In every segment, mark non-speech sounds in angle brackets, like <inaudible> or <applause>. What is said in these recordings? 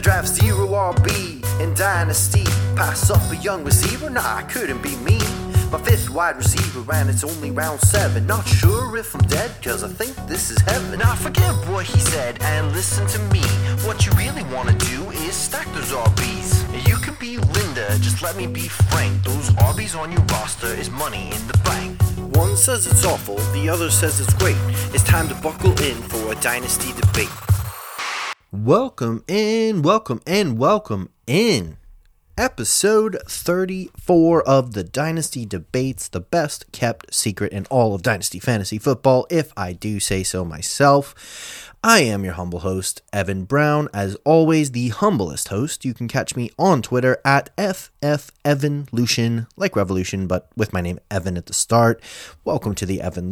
I draft zero RB in Dynasty. Pass up a young receiver? Nah, I couldn't be me. My fifth wide receiver, and it's only round seven. Not sure if I'm dead, cause I think this is heaven. Now forget what he said and listen to me. What you really wanna do is stack those RBs. You can be Linda, just let me be frank. Those RBs on your roster is money in the bank. One says it's awful, the other says it's great. It's time to buckle in for a dynasty debate. Welcome in, welcome in, welcome in. Episode 34 of the Dynasty Debates, the best kept secret in all of Dynasty Fantasy Football, if I do say so myself. I am your humble host, Evan Brown. As always, the humblest host. You can catch me on Twitter at FFEvanLucian, like Revolution, but with my name Evan at the start. Welcome to the Evan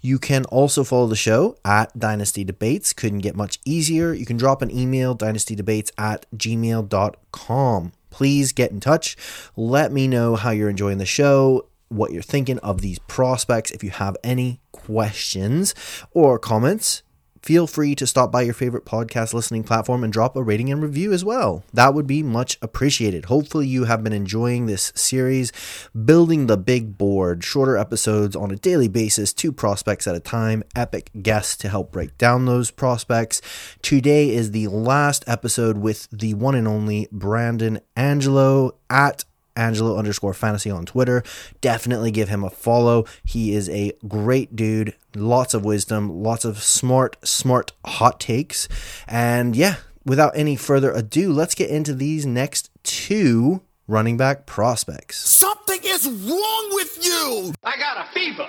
You can also follow the show at Dynasty Debates. Couldn't get much easier. You can drop an email, dynastydebates at gmail.com please get in touch. Let me know how you're enjoying the show, what you're thinking of these prospects. If you have any questions or comments, feel free to stop by your favorite podcast listening platform and drop a rating and review as well. That would be much appreciated. Hopefully, you have been enjoying this series, building the big board, shorter episodes on a daily basis, two prospects at a time, epic guests to help break down those prospects. Today is the last episode with the one and only Brandon Angelo at Angelo underscore fantasy on Twitter. Definitely give him a follow. He is a great dude, lots of wisdom, lots of smart, smart hot takes. And yeah, without any further ado, let's get into these next two running back prospects. Something is wrong with you! I got a fever!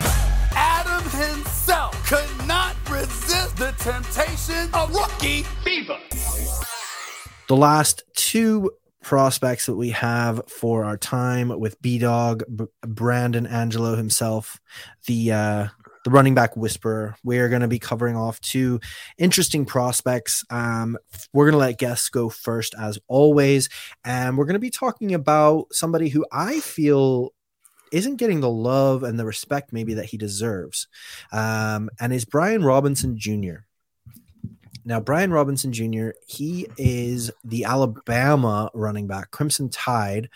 Adam himself could not resist the temptation of rookie fever. The last two prospects that we have for our time with B Dog, B- Brandon Angelo himself, the uh, the running back whisperer. We're going to be covering off two interesting prospects. Um, we're going to let guests go first, as always, and we're going to be talking about somebody who I feel isn't getting the love and the respect maybe that he deserves, um, and is Brian Robinson Jr. Now, Brian Robinson Jr., he is the Alabama running back, Crimson Tide,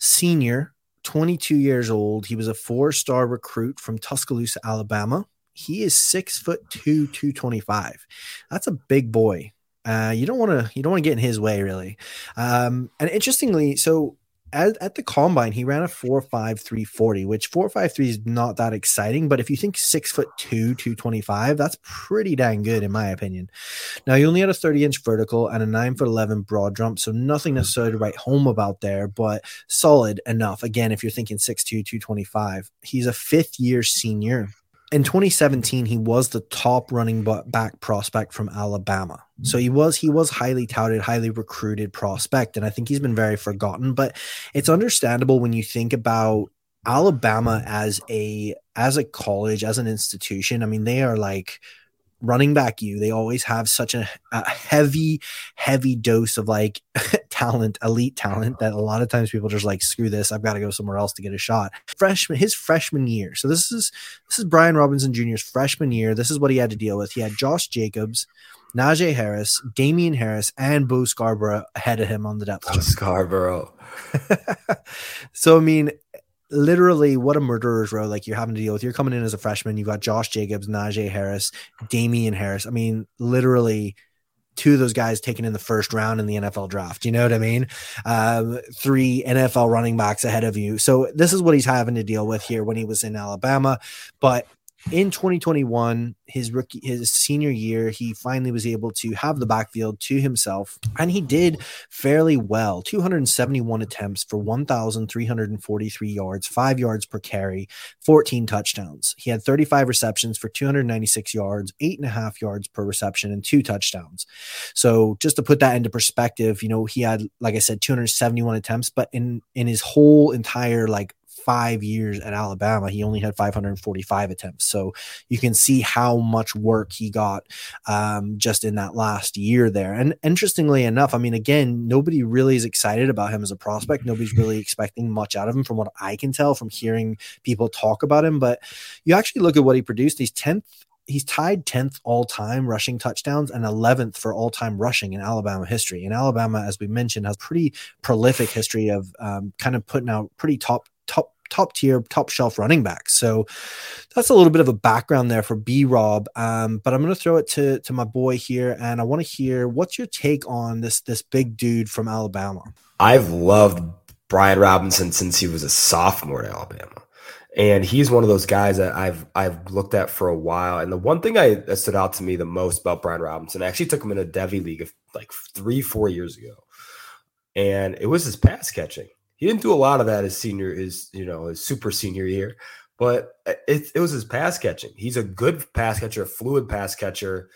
senior, 22 years old. He was a four star recruit from Tuscaloosa, Alabama. He is six foot two, 225. That's a big boy. Uh, you don't want to you don't want to get in his way really. Um, and interestingly, so at, at the combine, he ran a 4.5340, which 4.53 is not that exciting. But if you think six foot two, 225, that's pretty dang good, in my opinion. Now, he only had a 30 inch vertical and a 9 foot 11 broad jump. So nothing necessarily to write home about there, but solid enough. Again, if you're thinking 6'2, 225, he's a fifth year senior in 2017 he was the top running back prospect from Alabama. So he was he was highly touted, highly recruited prospect and I think he's been very forgotten, but it's understandable when you think about Alabama as a as a college, as an institution. I mean, they are like running back you they always have such a, a heavy heavy dose of like <laughs> talent elite talent that a lot of times people just like screw this i've got to go somewhere else to get a shot freshman his freshman year so this is this is brian robinson jr's freshman year this is what he had to deal with he had josh jacobs Najee Harris, Damien Harris, and Bo Scarborough ahead of him on the depth chart. Scarborough. <laughs> so I mean, literally what a murderer's row like you're having to deal with. You're coming in as a freshman. You've got Josh Jacobs, Najee Harris, Damien Harris. I mean, literally two of those guys taken in the first round in the NFL draft. You know what I mean? Um, three NFL running backs ahead of you. So this is what he's having to deal with here when he was in Alabama. But in 2021 his rookie his senior year he finally was able to have the backfield to himself and he did fairly well. 271 attempts for 1343 yards 5 yards per carry 14 touchdowns. He had 35 receptions for 296 yards 8.5 yards per reception and two touchdowns. So just to put that into perspective you know he had like i said 271 attempts but in in his whole entire like five years at Alabama, he only had 545 attempts. So you can see how much work he got um, just in that last year there. And interestingly enough, I mean, again, nobody really is excited about him as a prospect. Nobody's really expecting much out of him from what I can tell from hearing people talk about him. But you actually look at what he produced. He's 10th he's tied 10th all time rushing touchdowns and 11th for all time rushing in Alabama history. And Alabama, as we mentioned, has pretty prolific history of um, kind of putting out pretty top top top tier, top shelf running back. So that's a little bit of a background there for B Rob. Um, but I'm going to throw it to to my boy here, and I want to hear what's your take on this this big dude from Alabama. I've loved Brian Robinson since he was a sophomore at Alabama. And he's one of those guys that I've I've looked at for a while. And the one thing I that stood out to me the most about Brian Robinson, I actually took him in a devy league of like three, four years ago. And it was his pass catching. He didn't do a lot of that his senior, his you know, his super senior year, but it, it was his pass catching. He's a good pass catcher, a fluid pass catcher.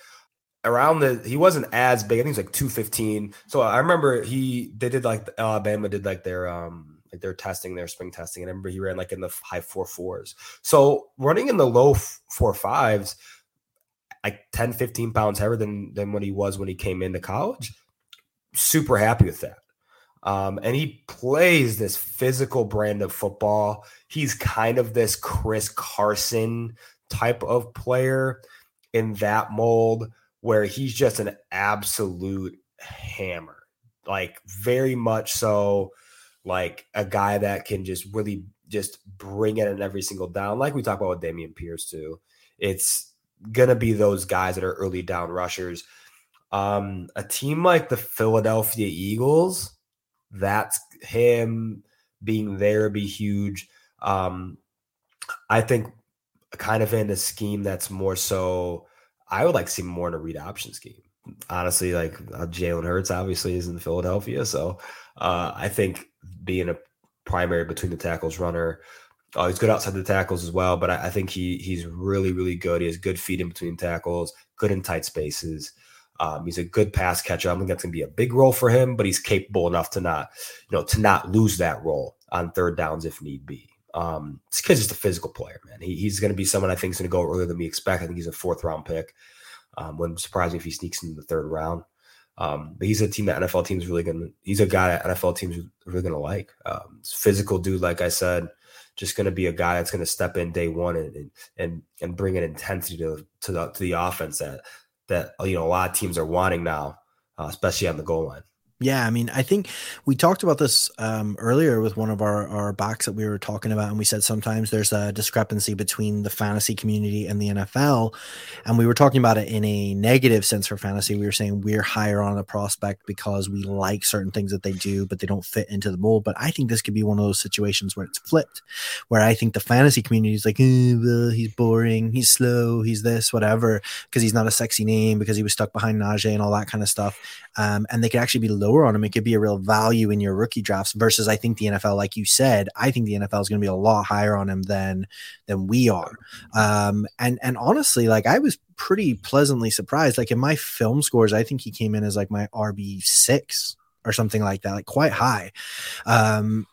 Around the, he wasn't as big. I think he's like two fifteen. So I remember he they did like Alabama did like their um like they're testing their spring testing, and I remember he ran like in the high four fours. So running in the low four fives, like 10, 15 pounds heavier than than what he was when he came into college. Super happy with that. Um, and he plays this physical brand of football. He's kind of this Chris Carson type of player in that mold where he's just an absolute hammer. Like, very much so, like a guy that can just really just bring it in every single down, like we talk about with Dameon Pierce, too. It's going to be those guys that are early down rushers. Um, a team like the Philadelphia Eagles that's him being there be huge. Um, I think kind of in a scheme that's more so. I would like to see more in a read option scheme. Honestly, like uh, Jalen Hurts obviously is in Philadelphia, so uh, I think being a primary between the tackles runner. Uh, he's good outside the tackles as well, but I, I, think he he's really really good. He has good feet in between tackles, good in tight spaces. Um, he's a good pass catcher. I think that's going to be a big role for him, but he's capable enough to not, you know, to not lose that role on third downs if need be. Um, it's because he's a physical player, man. He, he's going to be someone I think is going to go earlier than we expect. I think he's a fourth round pick. Um, wouldn't surprise me if he sneaks into the third round. Um, but he's a team that NFL teams really going to. He's a guy that NFL teams really going to like. Um, physical dude, like I said, just going to be a guy that's going to step in day one and and and bring an intensity to to the to the offense that that you know a lot of teams are wanting now, uh, especially on the goal line. Yeah, I mean, I think we talked about this um, earlier with one of our, our backs that we were talking about, and we said sometimes there's a discrepancy between the fantasy community and the NFL. And we were talking about it in a negative sense for fantasy. We were saying we're higher on a prospect because we like certain things that they do, but they don't fit into the mold. But I think this could be one of those situations where it's flipped, where I think the fantasy community is like, eh, well, he's boring, he's slow, he's this, whatever, because he's not a sexy name, because he was stuck behind Najee and all that kind of stuff. Um, and they could actually be lower on him. It could be a real value in your rookie drafts versus I think the NFL, like you said, I think the NFL is going to be a lot higher on him than than we are. Um, and and honestly, like I was pretty pleasantly surprised. Like in my film scores, I think he came in as like my RB six or something like that, like quite high. Um,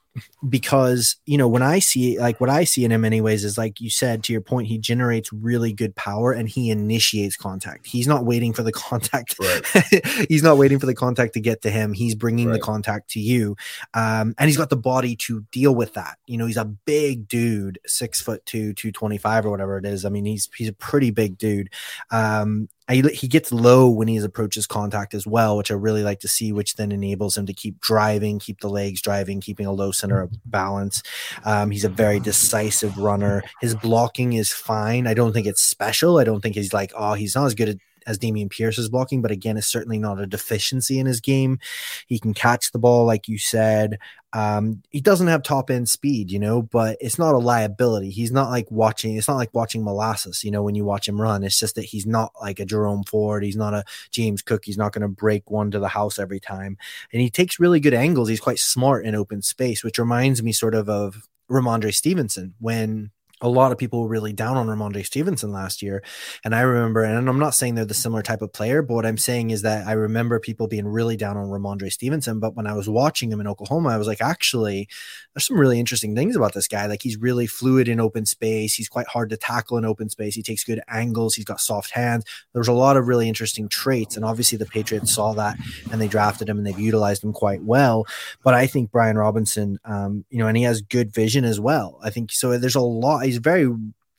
because you know when i see like what i see in him anyways is like you said to your point he generates really good power and he initiates contact. He's not waiting for the <laughs> contact. Right. he's not waiting for the contact to get to him. He's bringing right. the contact to you. Um, and he's got the body to deal with that. You know he's a big dude six foot two 225 or whatever it is. I mean he's he's a pretty big dude. Um, he, he gets low when he approaches contact as well, which I really like to see, which then enables him to keep driving, keep the legs driving, keeping a low center of balance. Um, he's a very decisive runner. His blocking is fine. I don't think it's special. I don't think he's like, oh, he's not as good at as Dameon Pierce is blocking, but again, it's certainly not a deficiency in his game. He can catch the ball, like you said. Um, he doesn't have top end speed, you know, but it's not a liability. He's not like watching, it's not like watching molasses, you know, when you watch him run. It's just that he's not like a Jerome Ford. He's not a James Cook. He's not going to break one to the house every time. And he takes really good angles. He's quite smart in open space, which reminds me sort of of Rhamondre Stevenson when a lot of people were really down on Rhamondre Stevenson last year. And I remember, and I'm not saying they're the similar type of player, but what I'm saying is that I remember people being really down on Rhamondre Stevenson. But when I was watching him in Oklahoma, I was like, actually, there's some really interesting things about this guy. Like he's really fluid in open space. He's quite hard to tackle in open space. He takes good angles. He's got soft hands. There's a lot of really interesting traits. And obviously the Patriots saw that and they drafted him and they've utilized him quite well. But I think Brian Robinson, um, you know, and he has good vision as well. I think so. There's a lot he's very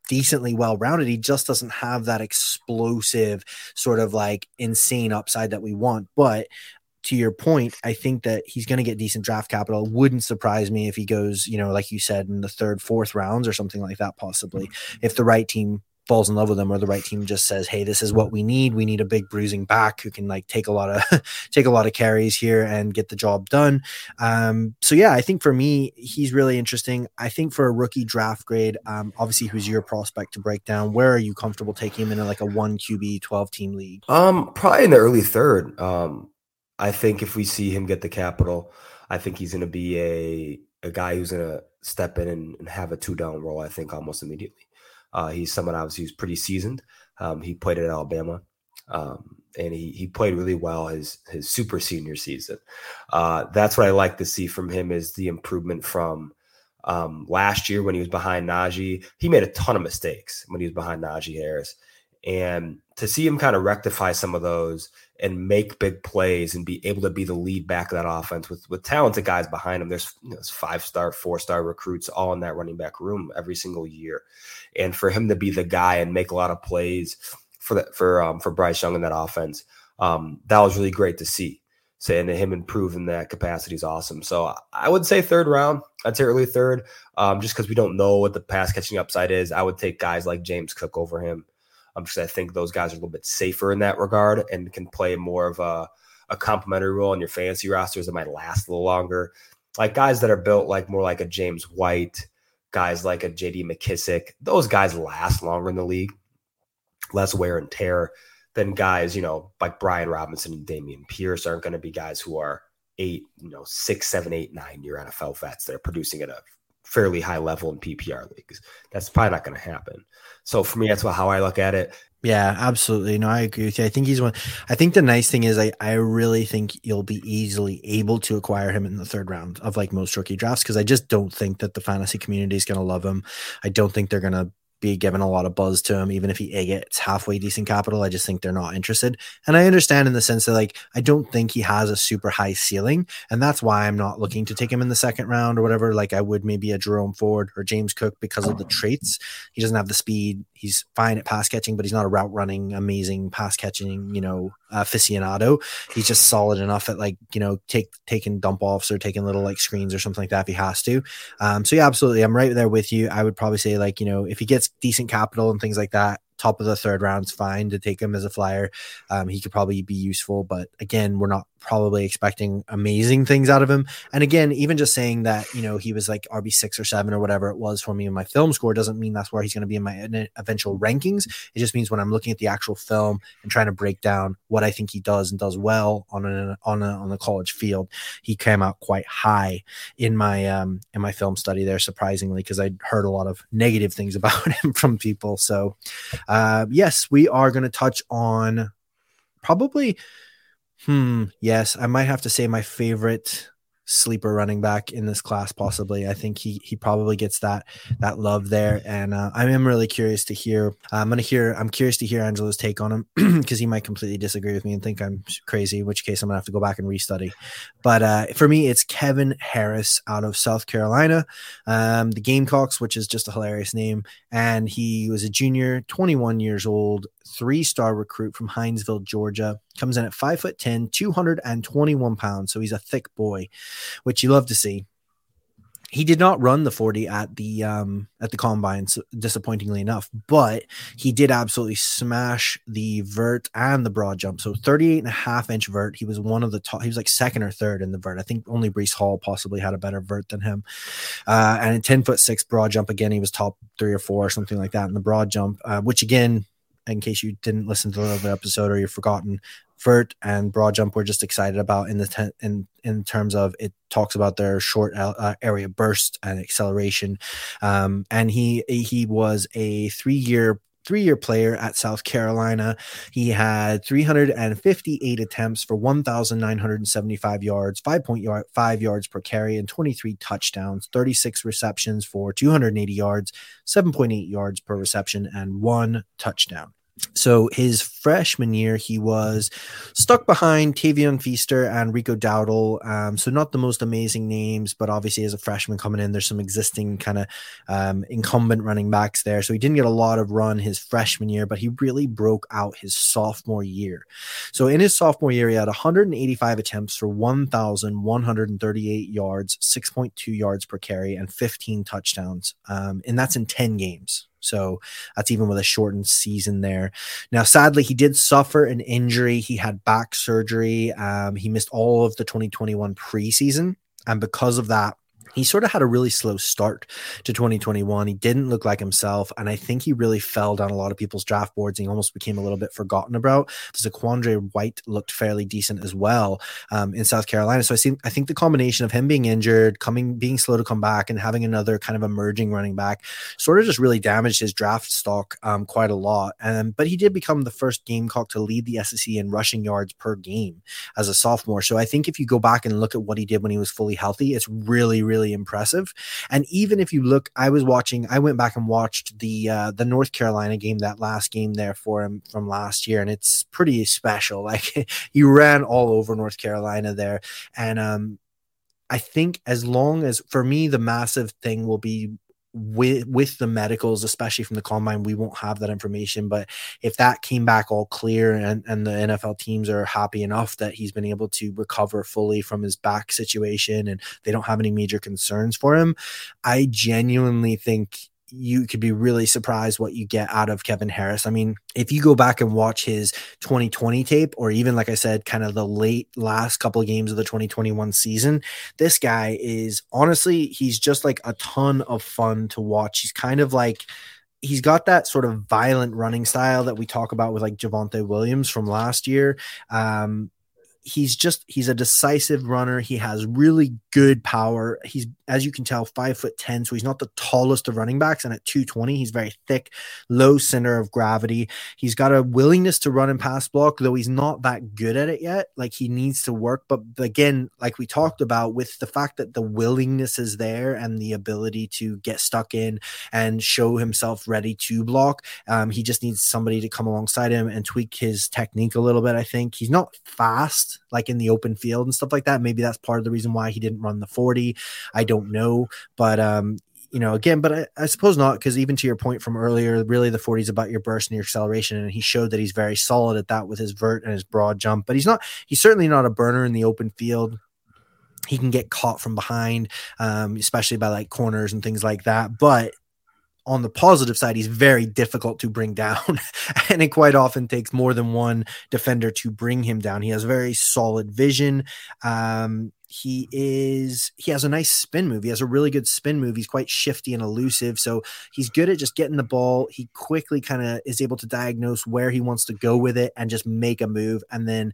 decently well rounded. He just doesn't have that explosive sort of like insane upside that we want. But to your point, I think that he's going to get decent draft capital. Wouldn't surprise me if he goes, you know, like you said, in the third, fourth rounds or something like that, possibly, mm-hmm. if the right team falls in love with them or the right team just says hey this is what we need. We need a big bruising back who can like take a lot of <laughs> take a lot of carries here and get the job done. Um so yeah i think for me he's really interesting. I think for a rookie draft grade um obviously who's your prospect to break down? Where are you comfortable taking him in a, like a 1 qb 12 team league? Um probably in the early third. Um i think if we see him get the capital i think he's going to be a a guy who's going to step in and, and have a two down role i think almost immediately uh, he's someone obviously who's pretty seasoned. Um, he played at Alabama, um, and he he played really well his his super senior season. Uh, that's what I like to see from him is the improvement from um, last year when he was behind Najee. He made a ton of mistakes when he was behind Najee Harris, and to see him kind of rectify some of those and make big plays and be able to be the lead back of that offense with with talented guys behind him. There's, you know, five star, four star recruits all in that running back room every single year, and for him to be the guy and make a lot of plays for that for um, for Bryce Young in that offense, um, that was really great to see. Saying to him improve in that capacity is awesome. So I would say third round. I'd say early third, um, just because we don't know what the pass catching upside is. I would take guys like James Cook over him um, because I think those guys are a little bit safer in that regard and can play more of a, a complementary role in your fantasy rosters that might last a little longer. Like guys that are built like more like a James White, guys like a JD McKissic, those guys last longer in the league, less wear and tear than guys, you know, like Brian Robinson and Dameon Pierce aren't going to be guys who are eight, you know, six, seven, eight, nine year NFL vets that are producing at a fairly high level in PPR leagues. That's probably not going to happen. So for me, that's how I look at it. Yeah, absolutely. No, I agree with you. I think he's one. I think the nice thing is, I I really think you'll be easily able to acquire him in the third round of like most rookie drafts because I just don't think that the fantasy community is going to love him. I don't think they're going to be given a lot of buzz to him, even if he gets halfway decent capital. I just think they're not interested. And I understand in the sense that, like, I don't think he has a super high ceiling. And that's why I'm not looking to take him in the second round or whatever, like I would maybe a Jerome Ford or James Cook because of the traits. He doesn't have the speed. He's fine at pass catching, but he's not a route running, amazing pass catching, you know, aficionado. He's just solid enough at like you know take taking dump offs or taking little like screens or something like that if he has to. Um, so yeah, absolutely, I'm right there with you. I would probably say like you know if he gets decent capital and things like that, top of the third round's fine to take him as a flyer. Um, he could probably be useful, but again, we're not probably expecting amazing things out of him. And again, even just saying that, you know, he was like RB six or seven or whatever it was for me in my film score doesn't mean that's where he's going to be in my eventual rankings. It just means when I'm looking at the actual film and trying to break down what I think he does and does well on a, on a, on the college field, he came out quite high in my, um, in my film study there, surprisingly, because I heard a lot of negative things <laughs> about him from people. So, uh, yes, we are going to touch on probably Hmm. Yes, I might have to say my favorite sleeper running back in this class possibly. I think he he probably gets that that love there. And uh, i am really curious to hear uh, i'm gonna hear i'm curious to hear angelo's take on him <clears throat> because he might completely disagree with me and think i'm crazy in which case i'm gonna have to go back and restudy. But uh, for me it's kevin harris out of south carolina. Um, the gamecocks which is just a hilarious name and he was a junior 21 years old three star recruit from hinesville georgia. Comes in at five foot 10 221 pounds. So he's a thick boy which you love to see. He did not run the 40 at the um at the combine so disappointingly enough but he did absolutely smash the vert and the broad jump. So 38 and a half inch vert. He was one of the top he was like second or third in the vert. I think only breece hall possibly had a better vert than him. Uh and 10 foot six broad jump again he was top three or four or something like that in the broad jump uh, which again in case you didn't listen to the episode or you've forgotten vert and broad jump we're just excited about in the ten, in in terms of it talks about their short uh, area burst and acceleration. Um, and he he was a three year three year player at South Carolina. He had 358 attempts for 1,975 yards, 5.5 yards per carry, and 23 touchdowns, 36 receptions for 280 yards, 7.8 yards per reception, and one touchdown. So his freshman year, he was stuck behind Tavien Feaster and Rico Dowdle. Um, so not the most amazing names, but obviously as a freshman coming in, there's some existing kind of um, incumbent running backs there. So he didn't get a lot of run his freshman year, but he really broke out his sophomore year. So in his sophomore year, he had 185 attempts for 1,138 yards, 6.2 yards per carry, and 15 touchdowns. Um, and that's in 10 games. So that's even with a shortened season there. Now, sadly, he did suffer an injury. He had back surgery. Um, he missed all of the 2021 preseason. And because of that, he sort of had a really slow start to 2021. He didn't look like himself, and I think he really fell down a lot of people's draft boards. He almost became a little bit forgotten about. Zaquandre White looked fairly decent as well um, in South Carolina. So I see, I think the combination of him being injured, coming, being slow to come back, and having another kind of emerging running back sort of just really damaged his draft stock um, quite a lot. And but he did become the first Gamecock to lead the SEC in rushing yards per game as a sophomore. So I think if you go back and look at what he did when he was fully healthy, it's really, really really impressive. And even if you look, I was watching, I went back and watched the uh, the North Carolina game, that last game there for him from last year, and it's pretty special. <laughs> Like he ran all over North Carolina there, and um, I think as long as for me the massive thing will be with with the medicals, especially from the combine, we won't have that information. But if that came back all clear and, and the NFL teams are happy enough that he's been able to recover fully from his back situation and they don't have any major concerns for him, I genuinely think you could be really surprised what you get out of Kevin Harris. I mean, if you go back and watch his 2020 tape, or even like I said, kind of the late last couple of games of the 2021 season, this guy is honestly, he's just like a ton of fun to watch. He's kind of like, he's got that sort of violent running style that we talk about with like Javonte Williams from last year. Um, he's just he's a decisive runner. He has really good power. He's as you can tell, five foot ten, so he's not the tallest of running backs. And at 220, he's very thick, low center of gravity. He's got a willingness to run and pass block, though he's not that good at it yet. Like he needs to work. But again, like we talked about, with the fact that the willingness is there and the ability to get stuck in and show himself ready to block, um, he just needs somebody to come alongside him and tweak his technique a little bit. I think he's not fast like in the open field and stuff like that. Maybe that's part of the reason why he didn't run the 40. I don't know, but um, you know, again, but I, I suppose not because even to your point from earlier, really the 40 is about your burst and your acceleration, and he showed that he's very solid at that with his vert and his broad jump. But he's not, he's certainly not a burner in the open field he can get caught from behind, um, especially by like corners and things like that. But on the positive side, he's very difficult to bring down, <laughs> and it quite often takes more than one defender to bring him down. He has very solid vision. Um, he is he has a nice spin move. He has a really good spin move. He's quite shifty and elusive, so he's good at just getting the ball. He quickly kind of is able to diagnose where he wants to go with it and just make a move, and then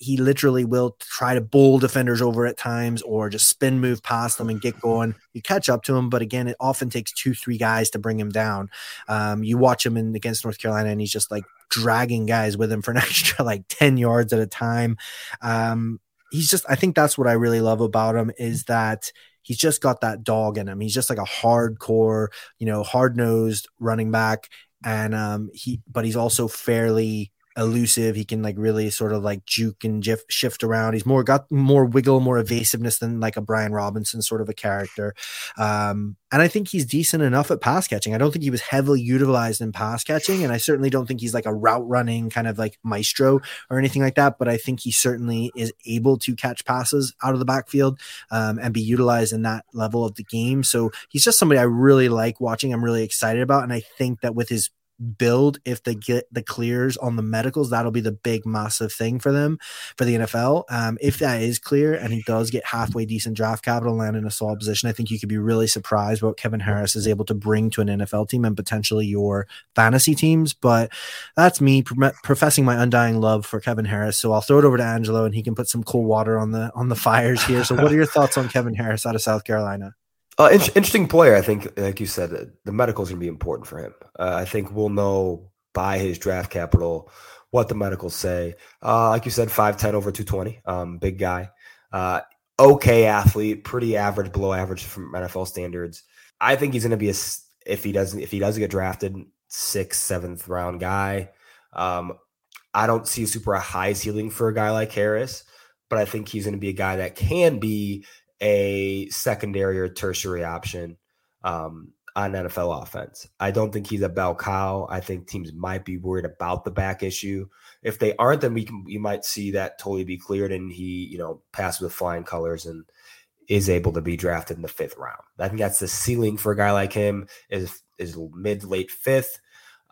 he literally will try to bowl defenders over at times or just spin move past them and get going. You catch up to him, but again, it often takes two, three guys to bring him down. Um, you watch him in against North Carolina, and he's just like dragging guys with him for an <laughs> extra like 10 yards at a time. Um, he's just, I think that's what I really love about him is that he's just got that dog in him. He's just like a hardcore, you know, hard nosed running back. And um, he, but he's also fairly elusive. He can like really sort of like juke and jif- shift around. He's more got more wiggle, more evasiveness than like a Brian Robinson sort of a character. Um, and I think he's decent enough at pass catching. I don't think he was heavily utilized in pass catching, and I certainly don't think he's like a route running kind of like maestro or anything like that. But I think he certainly is able to catch passes out of the backfield um, and be utilized in that level of the game. So he's just somebody I really like watching. I'm really excited about, and I think that with his build if they get the clears on the medicals that'll be the big massive thing for them for the nfl um, if that is clear and he does get halfway decent draft capital land in a solid position i think you could be really surprised what kevin harris is able to bring to an nfl team and potentially your fantasy teams. But that's me pro- professing my undying love for kevin harris. So i'll throw it over to angelo and he can put some cool water on the on the fires here. So what are your <laughs> thoughts on kevin harris out of south carolina uh, in- interesting player. I think, like you said, the medical is going to be important for him. Uh, I think we'll know by his draft capital what the medicals say. Uh, like you said, 5'10 over 220, um, big guy. Uh, okay athlete, pretty average, below average from NFL standards. I think he's going to be a, if he doesn't, if he doesn't get drafted, sixth, seventh round guy. Um, I don't see a super high ceiling for a guy like Harris, but I think he's going to be a guy that can be a secondary or tertiary option um, on NFL offense. I don't think he's a bell cow. I think teams might be worried about the back issue. If they aren't, then we can you might see that totally be cleared and he, you know, passes with flying colors and is able to be drafted in the fifth round. I think that's the ceiling for a guy like him is is mid late fifth.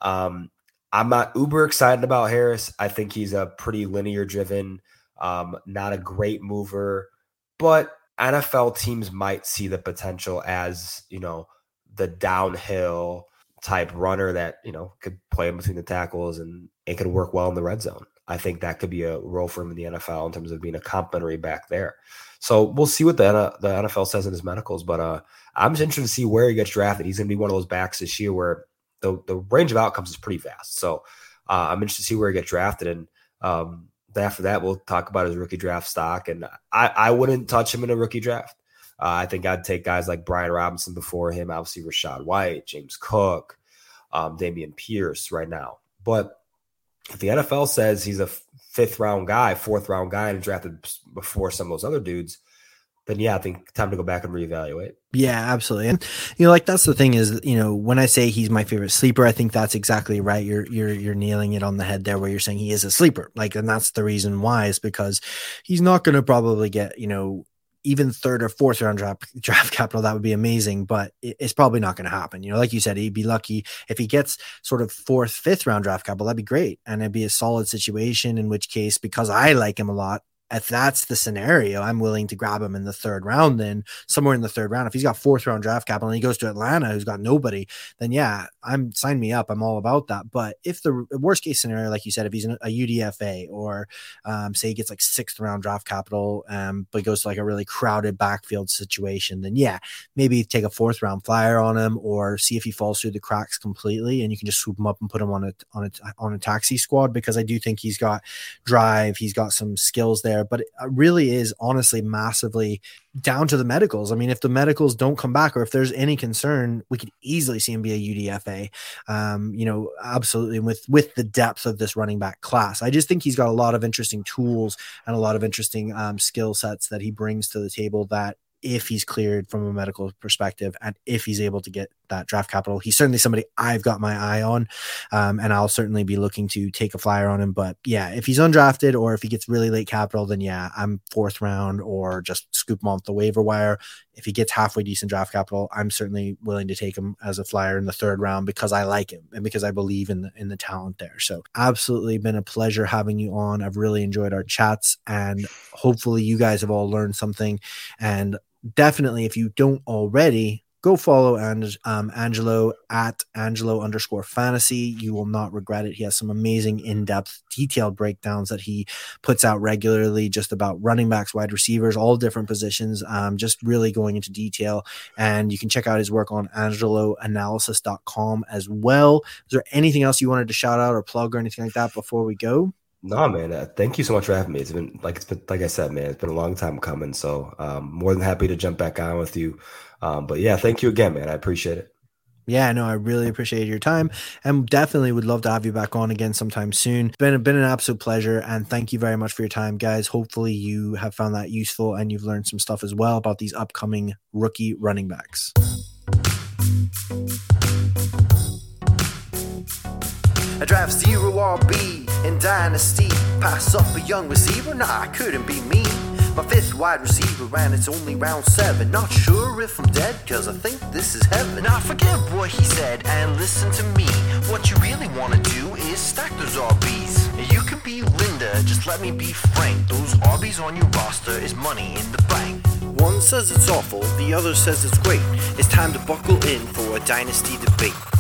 Um, I'm not uber excited about Harris. I think he's a pretty linear driven, um, not a great mover, but NFL teams might see the potential as you know the downhill type runner that you know could play in between the tackles and it could work well in the red zone. I think that could be a role for him in the NFL in terms of being a complimentary back there. So we'll see what the the NFL says in his medicals, but uh, I'm just interested to see where he gets drafted. He's going to be one of those backs this year where the the range of outcomes is pretty vast. So uh, I'm interested to see where he gets drafted, and um, after that we'll talk about his rookie draft stock. And I I wouldn't touch him in a rookie draft. Uh, I think I'd take guys like Brian Robinson before him, obviously Rachaad White, James Cook, um, Dameon Pierce right now. But if the NFL says he's a fifth round guy, fourth round guy, and drafted before some of those other dudes, then yeah, I think time to go back and reevaluate. Yeah, absolutely. And you know, like that's the thing is, you know, when I say he's my favorite sleeper, I think that's exactly right. You're you're you're nailing it on the head there where you're saying he is a sleeper. Like, and that's the reason why is because he's not going to probably get, you know, even third or fourth round draft <laughs> draft capital, that would be amazing, but it's probably not going to happen. You know, like you said, he'd be lucky if he gets sort of fourth, fifth round draft capital. That'd be great, and it'd be a solid situation. In which case, because I like him a lot, if that's the scenario, I'm willing to grab him in the third round. Then somewhere in the third round, if he's got fourth round draft capital and he goes to Atlanta, who's got nobody, then yeah, I'm sign me up. I'm all about that. But if the worst case scenario, like you said, if he's a UDFA or um, say he gets like sixth round draft capital, um, but goes to like a really crowded backfield situation, then yeah, maybe take a fourth round flyer on him or see if he falls through the cracks completely, and you can just swoop him up and put him on a on a on a taxi squad because I do think he's got drive, he's got some skills there there, but it uh, really is honestly massively down to the medicals. I mean, if the medicals don't come back or if there's any concern, we could easily see him be a UDFA. Um, you know, absolutely with with the depth of this running back class. I just think he's got a lot of interesting tools and a lot of interesting um, skill sets that he brings to the table that if he's cleared from a medical perspective and if he's able to get that draft capital. He's certainly somebody I've got my eye on, um, and I'll certainly be looking to take a flyer on him. But yeah, if he's undrafted or if he gets really late capital, then yeah, I'm fourth round or just scoop him off the waiver wire. If he gets halfway decent draft capital, I'm certainly willing to take him as a flyer in the third round because I like him and because I believe in the in the talent there. So absolutely been a pleasure having you on. I've really enjoyed our chats and hopefully you guys have all learned something and definitely if you don't already go follow um, Angelo at Angelo underscore fantasy. You will not regret it. He has some amazing in depth, detailed breakdowns that he puts out regularly just about running backs, wide receivers, all different positions, um, just really going into detail. And you can check out his work on angeloanalysis.com as well. Is there anything else you wanted to shout out or plug or anything like that before we go? No, man. Uh, thank you so much for having me. It's been like it's been like I said, man. It's been a long time coming. So um, more than happy to jump back on with you. Um, but yeah, thank you again, man. I appreciate it. Yeah, no, I really appreciate your time and definitely would love to have you back on again sometime soon. It's been, been an absolute pleasure and thank you very much for your time, guys. Hopefully, you have found that useful and you've learned some stuff as well about these upcoming rookie running backs. I draft zero RB in Dynasty. Pass up a young receiver? Nah, I couldn't be me. My fifth wide receiver, and it's only round seven. Not sure if I'm dead, cause I think this is heaven. Now forget what he said and listen to me. What you really wanna do is stack those RBs. You can be Linda, just let me be frank. Those RBs on your roster is money in the bank. One says it's awful, the other says it's great. It's time to buckle in for a dynasty debate.